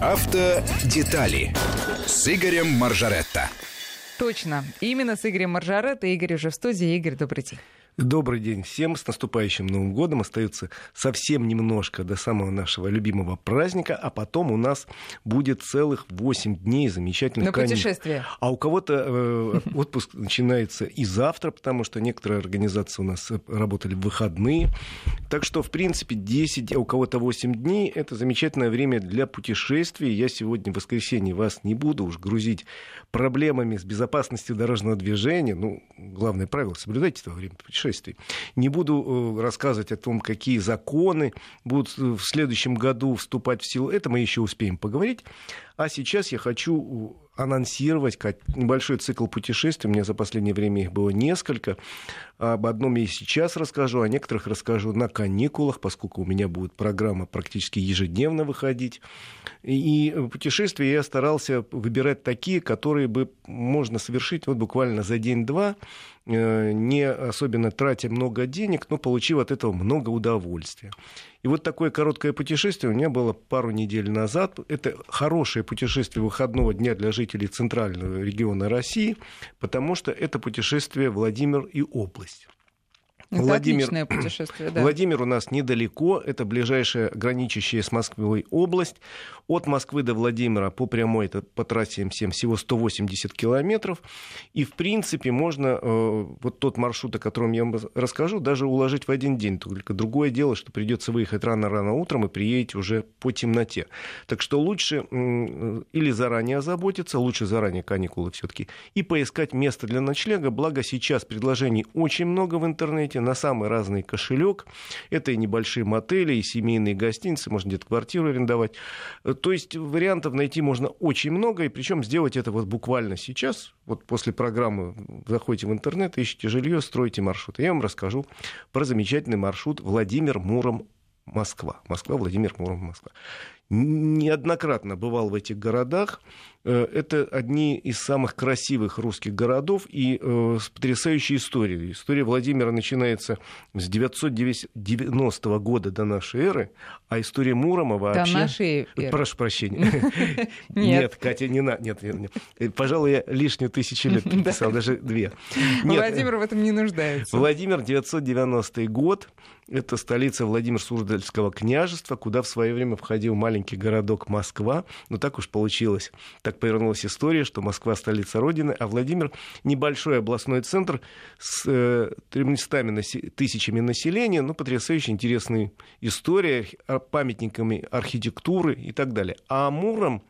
Автодетали с Игорем Маржаретто. Точно. Именно с Игорем Маржаретто. Игорь уже в студии. Игорь, добрый день. Добрый день всем. С наступающим Новым годом. Остается совсем немножко до самого нашего любимого праздника, а потом у нас будет целых 8 дней замечательных На каникул. путешествие. А у кого-то э, отпуск начинается и завтра, потому что некоторые организации у нас э, работали в выходные. Так что, в принципе, 10, а у кого-то 8 дней – это замечательное время для путешествий. Я сегодня, в воскресенье, вас не буду уж грузить проблемами с безопасностью дорожного движения. Ну, главное правило – соблюдайте это время путешествий. Не буду э, рассказывать о том, какие законы будут в следующем году вступать в силу. Это мы еще успеем поговорить. А сейчас я хочу анонсировать небольшой цикл путешествий. У меня за последнее время их было несколько. Об одном я сейчас расскажу, о некоторых расскажу на каникулах, поскольку у меня будет программа практически ежедневно выходить. И путешествия я старался выбирать такие, которые бы можно совершить вот буквально за день-два, не особенно тратя много денег, но получив от этого много удовольствия. И вот такое короткое путешествие у меня было пару недель назад. Это хорошее путешествие выходного дня для жителей центрального региона России, потому что это путешествие Владимир и область. Это Владимир, отличное путешествие, да. Владимир у нас недалеко, это ближайшая граничащая с Москвой область. От Москвы до Владимира по прямой, это по трассе М7, всего 180 километров. И, в принципе, можно э, вот тот маршрут, о котором я вам расскажу, даже уложить в один день. Только другое дело, что придется выехать рано-рано утром и приедете уже по темноте. Так что лучше э, или заранее озаботиться, лучше заранее каникулы все-таки, и поискать место для ночлега. Благо сейчас предложений очень много в интернете на самый разный кошелек. Это и небольшие мотели, и семейные гостиницы, можно где-то квартиру арендовать. То есть вариантов найти можно очень много, и причем сделать это вот буквально сейчас. Вот после программы заходите в интернет, ищите жилье, строите маршрут. Я вам расскажу про замечательный маршрут Владимир-Муром Москва. Москва, Владимир, Муром, Москва. Неоднократно бывал в этих городах. Это одни из самых красивых русских городов и э, с потрясающей историей. История Владимира начинается с 990 года до нашей эры, а история Мурома вообще... До нашей эры. Прошу прощения. Нет, Катя, не надо. Нет, нет, нет. Пожалуй, я лишнюю тысячу лет приписал, даже две. Владимир в этом не нуждается. Владимир, 990 год. Это столица Владимир-Суздальского княжества, куда в свое время входил маленький городок Москва. Но так уж получилось. Так повернулась история, что Москва столица Родины, а Владимир небольшой областной центр с э, 300 тысячами населения, но потрясающе интересная история, памятниками архитектуры и так далее. А Муром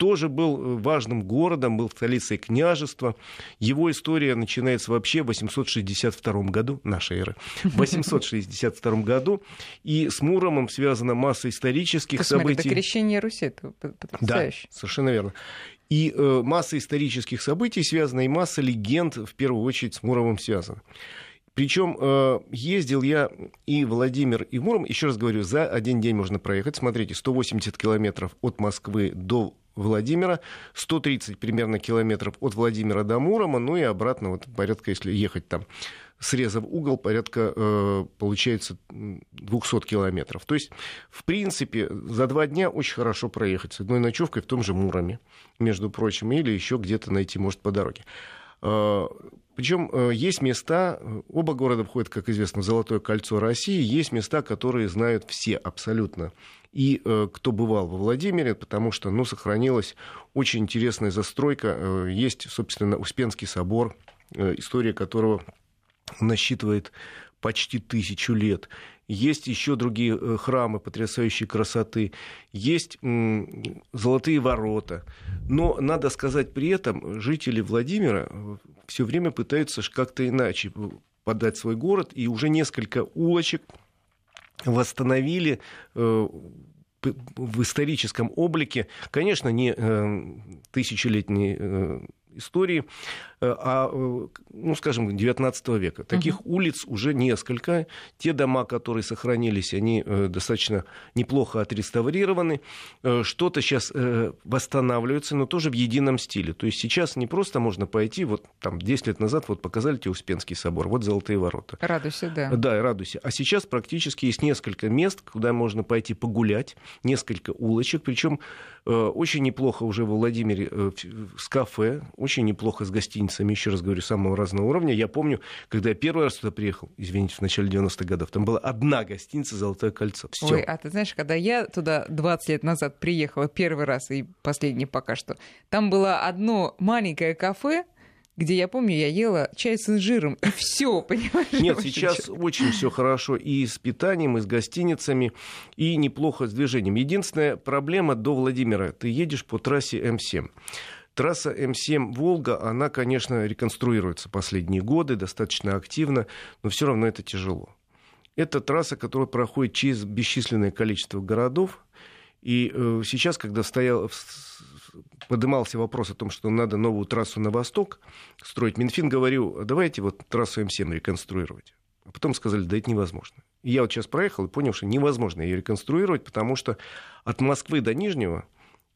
тоже был важным городом, был столицей княжества. Его история начинается вообще в 862 году нашей эры. В 862 году. И с Муромом связана масса исторических Посмотри, событий. Это крещение Руси, это потрясающе. Да, совершенно верно. И э, масса исторических событий связана, и масса легенд, в первую очередь, с Муромом связана. Причем э, ездил я и Владимир, и Муром, еще раз говорю, за один день можно проехать. Смотрите, 180 километров от Москвы до Владимира, 130 примерно километров от Владимира до Мурома, ну и обратно, вот порядка, если ехать там, срезав угол, порядка, э, получается, 200 километров. То есть, в принципе, за два дня очень хорошо проехать с одной ночевкой в том же Муроме, между прочим, или еще где-то найти, может, по дороге. Причем есть места, оба города входят, как известно, в Золотое кольцо России, есть места, которые знают все абсолютно. И кто бывал во Владимире, потому что ну, сохранилась очень интересная застройка. Есть, собственно, Успенский собор, история которого насчитывает почти тысячу лет. Есть еще другие храмы потрясающей красоты. Есть золотые ворота. Но надо сказать при этом, жители Владимира все время пытаются как-то иначе подать свой город. И уже несколько улочек восстановили в историческом облике, конечно, не тысячелетний истории, а, ну, скажем, 19 века. Таких угу. улиц уже несколько. Те дома, которые сохранились, они достаточно неплохо отреставрированы. Что-то сейчас восстанавливается, но тоже в едином стиле. То есть сейчас не просто можно пойти, вот там 10 лет назад вот показали тебе Успенский собор, вот Золотые ворота. Радуйся, да. Да, радуйся. А сейчас практически есть несколько мест, куда можно пойти погулять, несколько улочек, причем э, очень неплохо уже в Владимире э, с кафе, очень неплохо с гостиницами, еще раз говорю, самого разного уровня. Я помню, когда я первый раз туда приехал, извините, в начале 90-х годов, там была одна гостиница «Золотое кольцо». Всё. Ой, а ты знаешь, когда я туда 20 лет назад приехала первый раз и последний пока что, там было одно маленькое кафе, где я помню, я ела чай с инжиром, и все, понимаешь? Нет, сейчас очень все хорошо и с питанием, и с гостиницами, и неплохо с движением. Единственная проблема до Владимира. Ты едешь по трассе М7. Трасса М7 «Волга», она, конечно, реконструируется последние годы, достаточно активно, но все равно это тяжело. Это трасса, которая проходит через бесчисленное количество городов. И э, сейчас, когда стоял, поднимался вопрос о том, что надо новую трассу на восток строить, Минфин говорил, давайте вот трассу М7 реконструировать. А потом сказали, да это невозможно. И я вот сейчас проехал и понял, что невозможно ее реконструировать, потому что от Москвы до Нижнего,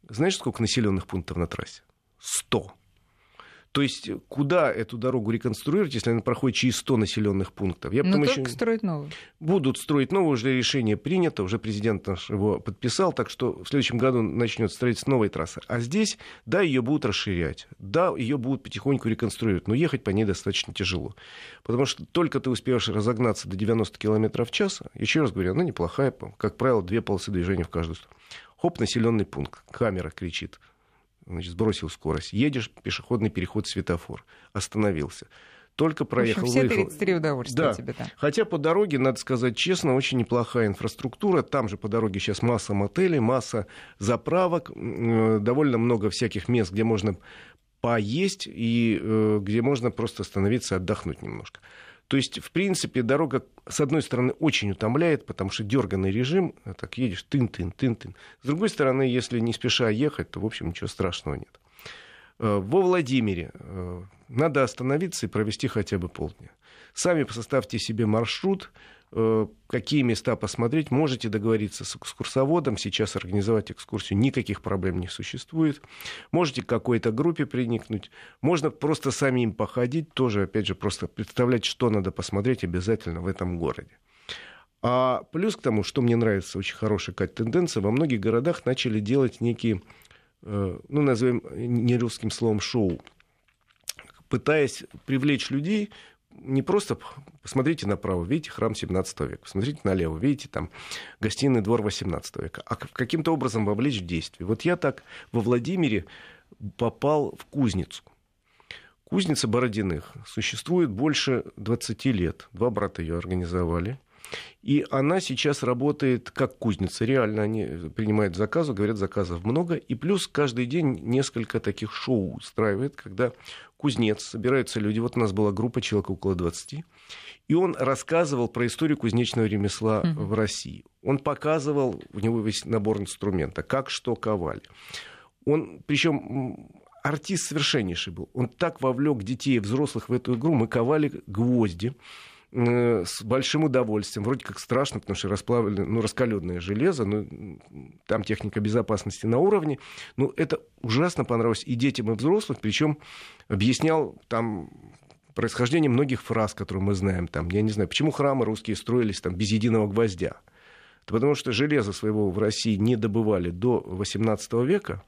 знаешь, сколько населенных пунктов на трассе? Сто. То есть куда эту дорогу реконструировать, если она проходит через 100 населенных пунктов? Я Но только еще... строить новую. Будут строить новую, уже решение принято, уже президент наш его подписал, так что в следующем году начнет строиться новая трасса. А здесь, да, ее будут расширять, да, ее будут потихоньку реконструировать, но ехать по ней достаточно тяжело. Потому что только ты успеешь разогнаться до 90 км в час, еще раз говорю, она неплохая, как правило, две полосы движения в каждую сторону. Хоп, населенный пункт, камера кричит значит, сбросил скорость. Едешь, пешеходный переход, светофор. Остановился. Только проехал, в общем, все выехал. 33 удовольствия да. тебе, да. Хотя по дороге, надо сказать честно, очень неплохая инфраструктура. Там же по дороге сейчас масса мотелей, масса заправок, довольно много всяких мест, где можно поесть и э, где можно просто остановиться и отдохнуть немножко. То есть, в принципе, дорога, с одной стороны, очень утомляет, потому что дерганный режим, так едешь, тын-тын, тын-тын. С другой стороны, если не спеша ехать, то, в общем, ничего страшного нет. Э, во Владимире э, надо остановиться и провести хотя бы полдня. Сами составьте себе маршрут, Э, какие места посмотреть, можете договориться с экскурсоводом, сейчас организовать экскурсию никаких проблем не существует. Можете к какой-то группе приникнуть, можно просто самим походить, тоже, опять же, просто представлять, что надо посмотреть обязательно в этом городе. А плюс к тому, что мне нравится, очень хорошая как тенденция, во многих городах начали делать некие, э, ну, назовем не русским словом, шоу, пытаясь привлечь людей не просто посмотрите направо, видите храм 17 века, посмотрите налево, видите там гостиный двор 18 века, а каким-то образом вовлечь в действие. Вот я так во Владимире попал в кузницу. Кузница Бородиных существует больше 20 лет. Два брата ее организовали. И она сейчас работает как кузница. Реально они принимают заказы, говорят, заказов много. И плюс каждый день несколько таких шоу устраивает, когда кузнец, собираются люди. Вот у нас была группа человек около 20. И он рассказывал про историю кузнечного ремесла mm-hmm. в России. Он показывал, у него весь набор инструмента, как что ковали. Он, причем артист совершеннейший был. Он так вовлек детей и взрослых в эту игру. Мы ковали гвозди с большим удовольствием. Вроде как страшно, потому что расплавленное, ну, раскаленное железо, ну, там техника безопасности на уровне. Ну, это ужасно понравилось и детям, и взрослым. Причем объяснял там происхождение многих фраз, которые мы знаем. Там, я не знаю, почему храмы русские строились там, без единого гвоздя. Это потому что железо своего в России не добывали до XVIII века.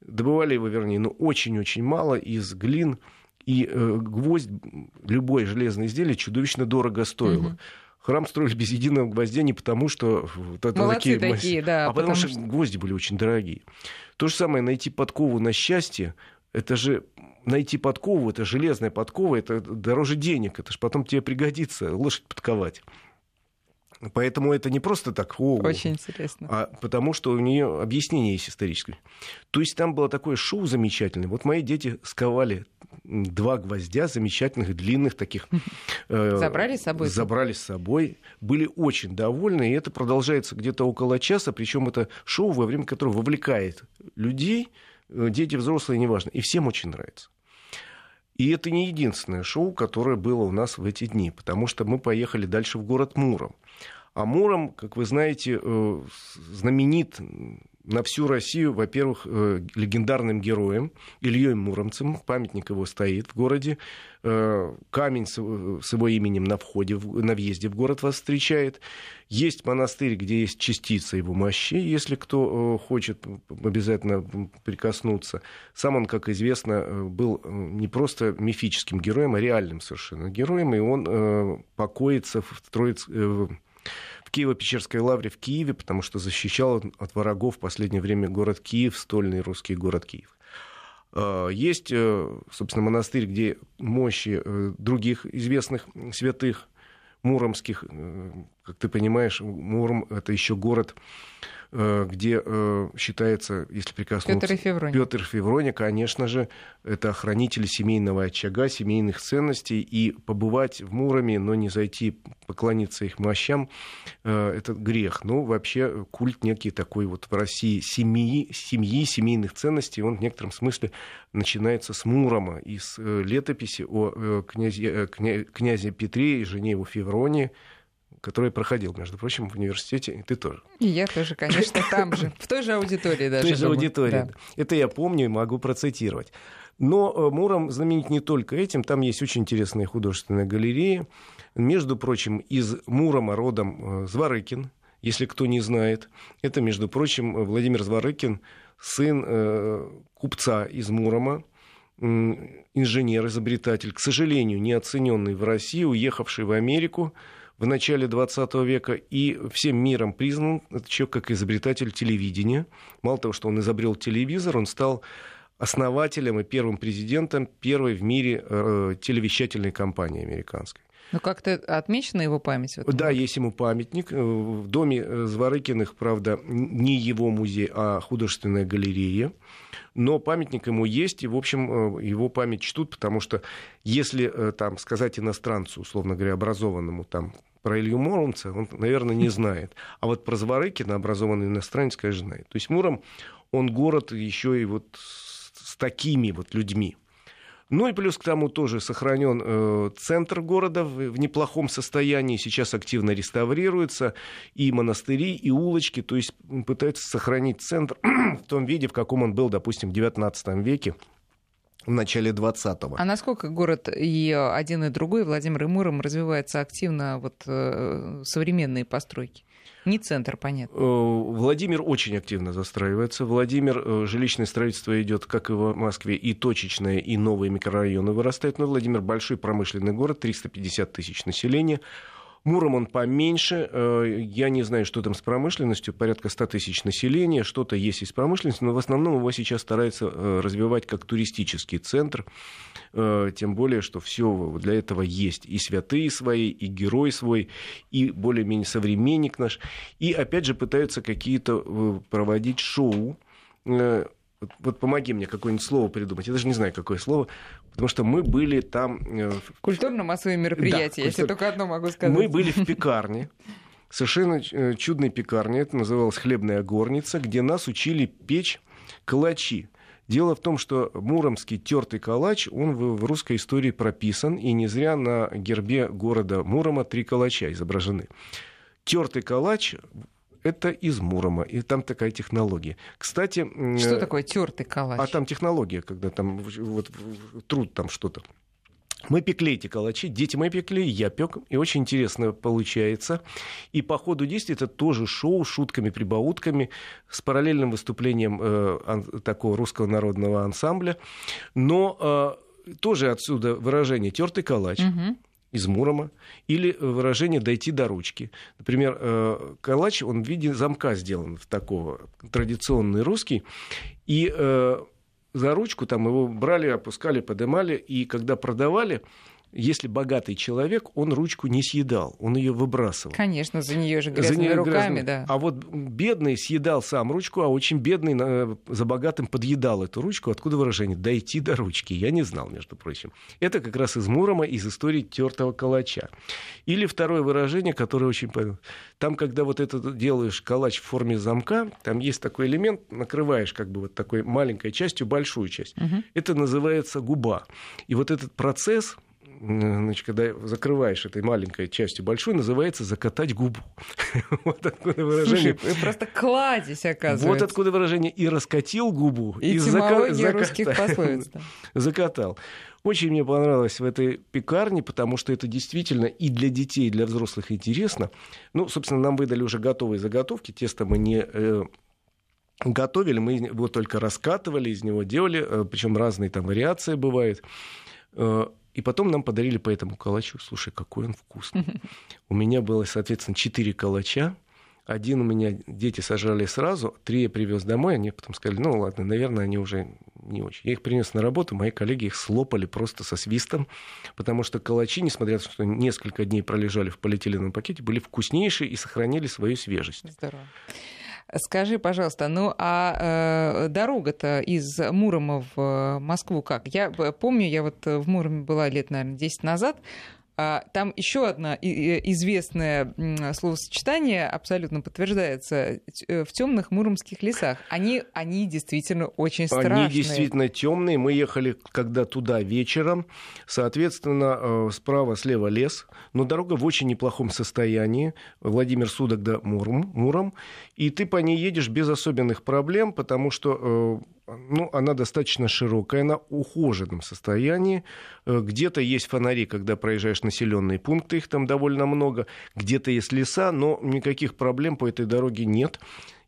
Добывали его, вернее, ну, очень-очень мало из глин, и э, гвоздь, любое железное изделие чудовищно дорого стоило. Угу. Храм строили без единого гвоздя не потому, что вот Молодцы такие, такие да, а потому, потому что... что гвозди были очень дорогие. То же самое найти подкову на счастье, это же найти подкову, это железная подкова, это дороже денег, это же потом тебе пригодится лошадь подковать. Поэтому это не просто так, о, Очень интересно. а потому что у нее объяснение есть историческое. То есть там было такое шоу замечательное. Вот мои дети сковали два гвоздя замечательных, длинных таких. Э, забрали с собой? Забрали с собой. Были очень довольны. И это продолжается где-то около часа. Причем это шоу, во время которого вовлекает людей, э, дети, взрослые, неважно. И всем очень нравится. И это не единственное шоу, которое было у нас в эти дни, потому что мы поехали дальше в город Муром. А Муром, как вы знаете, э, знаменит на всю Россию, во-первых, э, легендарным героем Ильей Муромцем. Памятник его стоит в городе. Э, камень с его именем на входе, на въезде в город вас встречает. Есть монастырь, где есть частица его мощей, если кто хочет обязательно прикоснуться. Сам он, как известно, был не просто мифическим героем, а реальным совершенно героем, и он покоится в Троиц в Киево-Печерской лавре в Киеве, потому что защищал от врагов в последнее время город Киев, стольный русский город Киев. А, есть, э, собственно, монастырь, где мощи э, других известных святых муромских, э, как ты понимаешь, Муром — это еще город где э, считается, если прикоснуться... Петр и Феврония. Петр и Феврония, конечно же, это охранители семейного очага, семейных ценностей, и побывать в Муроме, но не зайти поклониться их мощам, э, это грех. Ну, вообще, культ некий такой вот в России семьи, семьи, семейных ценностей, он в некотором смысле начинается с Мурома, из летописи о князе, князе Петре и жене его Февронии, который проходил, между прочим, в университете, и ты тоже. И я тоже, конечно, там же, в той же аудитории даже. В той же аудитории. Это я помню и могу процитировать. Но э, Муром знаменит не только этим, там есть очень интересная художественная галерея. Между прочим, из Мурома родом э, Зворыкин, если кто не знает. Это, между прочим, Владимир Зворыкин, сын э, купца из Мурома, инженер, изобретатель, к сожалению, неоцененный в России, уехавший в Америку, в начале 20 века и всем миром признан этот человек как изобретатель телевидения. Мало того, что он изобрел телевизор, он стал основателем и первым президентом первой в мире э, телевещательной компании американской. Ну, как-то отмечена его память? В да, есть ему памятник. Э, в доме э, Зворыкиных, правда, не его музей, а художественная галерея. Но памятник ему есть, и, в общем, э, его память чтут, потому что если там сказать иностранцу, условно говоря, образованному там про Илью Муромца он, наверное, не знает. А вот про Зворыкина образованный иностранец, конечно, знает. То есть Муром, он город еще и вот с такими вот людьми. Ну и плюс к тому тоже сохранен э, центр города в, в неплохом состоянии. Сейчас активно реставрируется и монастыри, и улочки. То есть пытаются сохранить центр в том виде, в каком он был, допустим, в XIX веке в начале 20-го. А насколько город и один, и другой, Владимир и Муром, развивается активно вот, э, современные постройки? Не центр, понятно. Э, Владимир очень активно застраивается. Владимир, э, жилищное строительство идет, как и в Москве, и точечное, и новые микрорайоны вырастают. Но Владимир большой промышленный город, 350 тысяч населения. Муром он поменьше. Э, я не знаю, что там с промышленностью. Порядка 100 тысяч населения. Что-то есть из промышленности. Но в основном его сейчас стараются э, развивать как туристический центр. Э, тем более, что все для этого есть. И святые свои, и герой свой, и более-менее современник наш. И опять же пытаются какие-то проводить шоу вот, вот помоги мне какое-нибудь слово придумать. Я даже не знаю, какое слово. Потому что мы были там... Э, Культурно-массовые мероприятия, да, если только одно могу сказать. Мы были в пекарне. Совершенно э, чудной пекарне. Это называлось «Хлебная горница», где нас учили печь калачи. Дело в том, что муромский тертый калач, он в русской истории прописан, и не зря на гербе города Мурома три калача изображены. Тертый калач это из Мурома, и там такая технология. Кстати... Что такое тертый калач? А там технология, когда там вот, труд там что-то. Мы пекли эти калачи, дети мои пекли, я пек, и очень интересно получается. И по ходу действия это тоже шоу с шутками-прибаутками, с параллельным выступлением э, такого русского народного ансамбля. Но э, тоже отсюда выражение «тертый калач». Угу из Мурома, или выражение «дойти до ручки». Например, э, калач, он в виде замка сделан, в такого, традиционный русский, и э, за ручку там его брали, опускали, подымали, и когда продавали, если богатый человек, он ручку не съедал, он ее выбрасывал. Конечно, за нее же грязными неё руками, грязными. да. А вот бедный съедал сам ручку, а очень бедный э, за богатым подъедал эту ручку. Откуда выражение? Дойти до ручки. Я не знал, между прочим. Это как раз из Мурома, из истории тертого калача. Или второе выражение, которое очень... Там, когда вот это делаешь калач в форме замка, там есть такой элемент, накрываешь как бы вот такой маленькой частью большую часть. Мгм. Это называется губа. И вот этот процесс, значит, когда закрываешь этой маленькой частью большой, называется закатать губу. Вот откуда выражение. Слушай, просто кладезь, оказывается. Вот откуда выражение и раскатил губу, и Этимология зака- русских пословиц. да. закатал. Очень мне понравилось в этой пекарне, потому что это действительно и для детей, и для взрослых интересно. Ну, собственно, нам выдали уже готовые заготовки. Тесто мы не э, готовили, мы его только раскатывали, из него делали, причем разные там вариации бывают. И потом нам подарили по этому калачу. Слушай, какой он вкусный. У меня было, соответственно, четыре калача. Один у меня дети сажали сразу, три я привез домой, они потом сказали, ну ладно, наверное, они уже не очень. Я их принес на работу, мои коллеги их слопали просто со свистом, потому что калачи, несмотря на то, что несколько дней пролежали в полиэтиленовом пакете, были вкуснейшие и сохранили свою свежесть. Здорово. Скажи, пожалуйста, ну а э, дорога-то из Мурома в э, Москву как? Я э, помню, я вот э, в Муроме была лет, наверное, 10 назад. А, Там еще одно известное словосочетание абсолютно подтверждается э, в темных муромских лесах. Они, они действительно очень страшные. Они действительно темные. Мы ехали, когда туда вечером. Соответственно, э, справа, слева лес. Но дорога в очень неплохом состоянии. Владимир Судок да Муром, Муром. И ты по ней едешь без особенных проблем, потому что э, ну, она достаточно широкая, она ухоженном состоянии. Э, Где-то есть фонари, когда проезжаешь населенные пункты, их там довольно много. Где-то есть леса, но никаких проблем по этой дороге нет.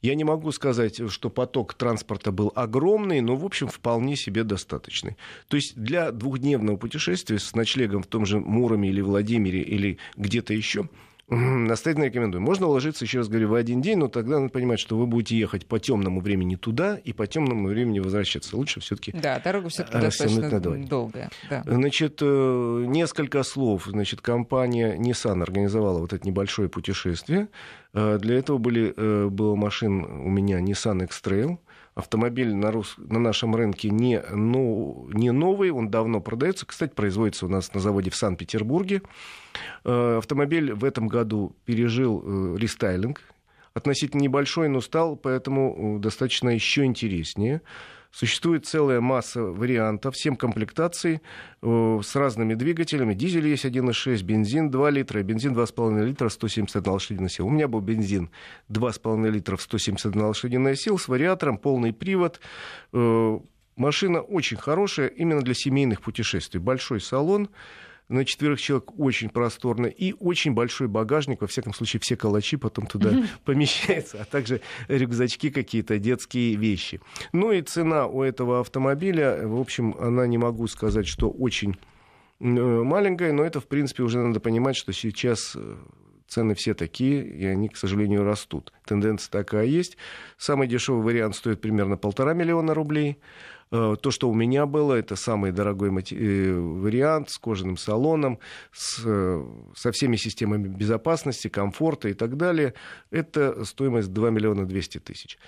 Я не могу сказать, что поток транспорта был огромный, но, в общем, вполне себе достаточный. То есть для двухдневного путешествия с ночлегом в том же Муроме или Владимире или где-то еще настоятельно рекомендую. Можно уложиться, еще раз говорю, в один день, но тогда надо понимать, что вы будете ехать по темному времени туда и по темному времени возвращаться. Лучше все-таки Да, дорога все-таки А, достаточно долгая. Да. Значит, э, несколько слов. Значит, компания Nissan организовала вот это небольшое путешествие. Э, Для этого были, э, было машин у меня Nissan X-Trail. Автомобиль на, рус... на нашем рынке не, ну, не новый, он давно продается. Кстати, производится у нас на заводе в Санкт-Петербурге. Э, Автомобиль в этом году пережил э, рестайлинг. Относительно небольшой, но стал поэтому э, достаточно еще интереснее. Существует целая масса вариантов, 7 комплектаций э, с разными двигателями. Дизель есть 1,6, бензин 2 литра, бензин 2,5 литра, 171 лошадиная сила. У меня был бензин 2,5 литров, 171 лошадиная сила с вариатором, полный привод. Э, Машина очень хорошая именно для семейных путешествий. Большой салон, на четверых человек очень просторно и очень большой багажник. Во всяком случае, все калачи потом туда помещаются, а также рюкзачки какие-то, детские вещи. Ну и цена у этого автомобиля, в общем, она не могу сказать, что очень э, маленькая, но это, в принципе, уже надо понимать, что сейчас э, цены все такие, и они, к сожалению, растут. Тенденция такая есть. Самый дешевый вариант стоит примерно полтора миллиона рублей. Э, То, что у меня было, это самый дорогой э, вариант с кожаным салоном, с, э, со всеми системами безопасности, комфорта и так далее. Это стоимость 2 миллиона 200 тысяч.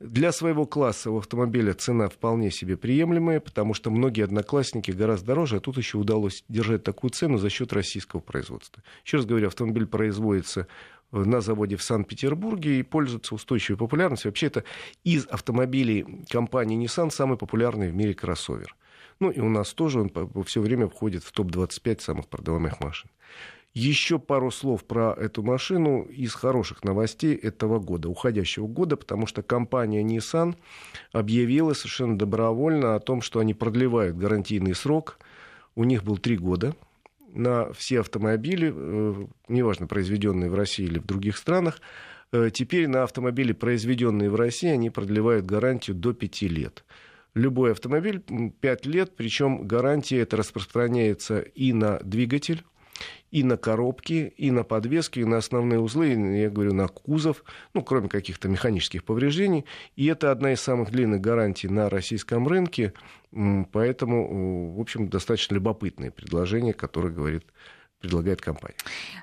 Для своего классового автомобиля цена вполне себе приемлемая, потому что многие одноклассники гораздо дороже, а тут еще удалось держать такую цену за счет российского производства. Еще раз говорю, автомобиль производится на заводе в Санкт-Петербурге и пользуется устойчивой популярностью. Вообще это из автомобилей компании Nissan самый популярный в мире кроссовер. Ну и у нас тоже он все время входит в топ-25 самых продаваемых машин. Еще пару слов про эту машину из хороших новостей этого года, уходящего года, потому что компания Nissan объявила совершенно добровольно о том, что они продлевают гарантийный срок. У них был три года на все автомобили, э, неважно, произведенные в России или в других странах. Э, Теперь на автомобили, произведенные в России, они продлевают гарантию до пяти лет любой автомобиль 5 лет, причем гарантия это распространяется и на двигатель, и на коробки, и на подвески, и на основные узлы, и, я говорю, на кузов, ну, кроме каких-то механических повреждений. И это одна из самых длинных гарантий на российском рынке, поэтому, в общем, достаточно любопытное предложение, которое говорит предлагает компания.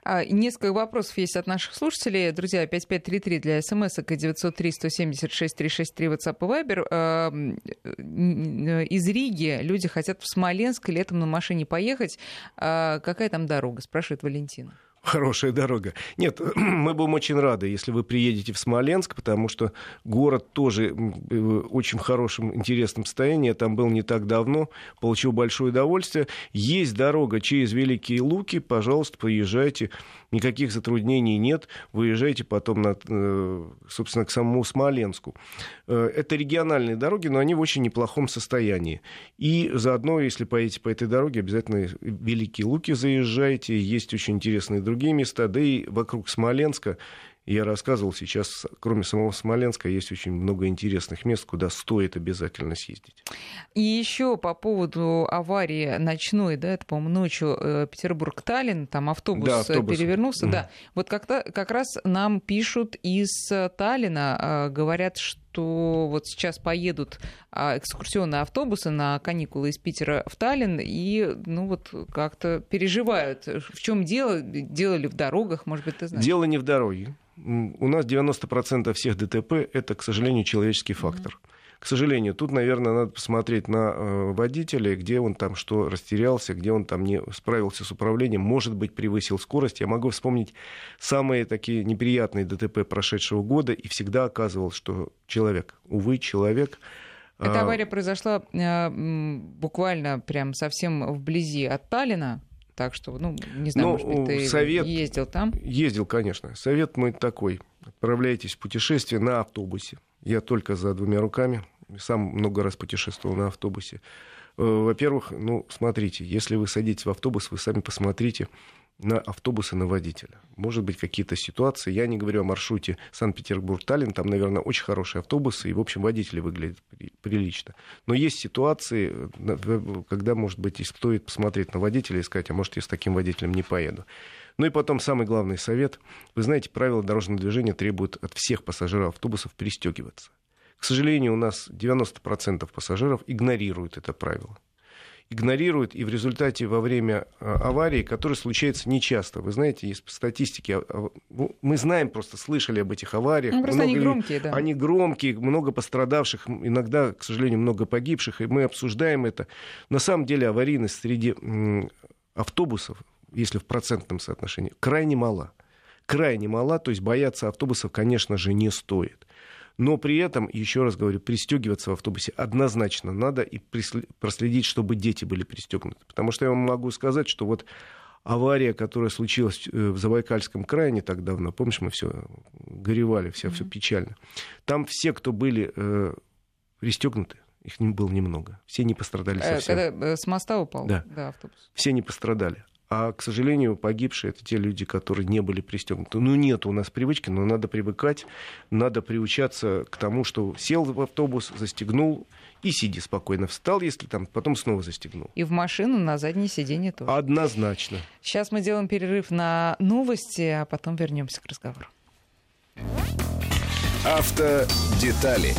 А, несколько вопросов есть от наших слушателей. Друзья, 5533 для смс и 903 176 363 WhatsApp и Viber. А, из Риги люди хотят в Смоленск летом на машине поехать. А, какая там дорога, спрашивает Валентина хорошая дорога. Нет, мы будем очень рады, если вы приедете в Смоленск, потому что город тоже в очень хорошем, интересном состоянии. Я там был не так давно, получил большое удовольствие. Есть дорога через Великие Луки, пожалуйста, поезжайте никаких затруднений нет. Выезжайте потом, на, э, собственно, к самому Смоленску. Э, это региональные дороги, но они в очень неплохом состоянии. И заодно, если поедете по этой дороге, обязательно Великие Луки заезжайте. Есть очень интересные другие места. Да и вокруг Смоленска я рассказывал сейчас, кроме самого Смоленска, есть очень много интересных мест, куда стоит обязательно съездить. И еще по поводу аварии ночной, да, это, по-моему, ночью э, Петербург-Таллин, там автобус, да, автобус. перевернулся. Mm. Да, вот как-то, как раз нам пишут из Таллина, э, говорят, что что вот сейчас поедут а, экскурсионные автобусы на каникулы из Питера в Таллин и, ну вот, как-то переживают. В чем дело? Дело ли в дорогах, может быть, ты знаешь? Дело не в дороге у нас 90% всех ДТП это, к сожалению, человеческий фактор. К сожалению, тут, наверное, надо посмотреть на э, водителя, где он там что растерялся, где он там не справился с управлением, может быть, превысил скорость. Я могу вспомнить самые такие неприятные ДТП прошедшего года, и всегда оказывалось, что человек, увы, человек... Эта а, авария произошла э, буквально прям совсем вблизи от Таллина, так что, ну, не знаю, ну, может быть, ты совет... ездил там? Ездил, конечно. Совет мой такой. Отправляйтесь в путешествие на автобусе. Я только за двумя руками. Сам много раз путешествовал на автобусе. Э, во-первых, ну, смотрите, если вы садитесь в автобус, вы сами посмотрите, на автобусы на водителя. Может быть, какие-то ситуации. Я не говорю о маршруте Санкт-Петербург-Таллин. Там, наверное, очень хорошие автобусы, и, в общем, водители выглядят прилично. Но есть ситуации, когда, может быть, стоит посмотреть на водителя и сказать, а может, я с таким водителем не поеду. Ну и потом самый главный совет. Вы знаете, правила дорожного движения требуют от всех пассажиров автобусов пристегиваться. К сожалению, у нас 90% пассажиров игнорируют это правило игнорируют, и в результате во время а, аварии, которые случаются нечасто. Вы знаете, из статистики, а, а, ну, мы знаем, просто слышали об этих авариях. Ну, просто они громкие, да. Они громкие, много пострадавших, иногда, к сожалению, много погибших, и мы обсуждаем это. На самом деле аварийность среди автобусов, если в процентном соотношении, крайне мала. Крайне мала, то есть бояться автобусов, конечно же, не стоит. Но при этом, еще раз говорю, пристегиваться в автобусе однозначно надо и проследить, чтобы дети были пристегнуты. Потому что я вам могу сказать, что вот авария, которая случилась э, в Забайкальском крае не так давно, помнишь, мы все горевали, все, mm-hmm. все печально. Там все, кто были э, пристегнуты, их было немного. Все не пострадали э, совсем. Когда э, с моста упал? Да. да автобус. Все не пострадали. А, к сожалению, погибшие это те люди, которые не были пристегнуты. Ну, нет у нас привычки, но надо привыкать, надо приучаться к тому, что сел в автобус, застегнул и сиди спокойно. Встал, если там, потом снова застегнул. И в машину на заднее сиденье тоже. Однозначно. Сейчас мы делаем перерыв на новости, а потом вернемся к разговору. Автодетали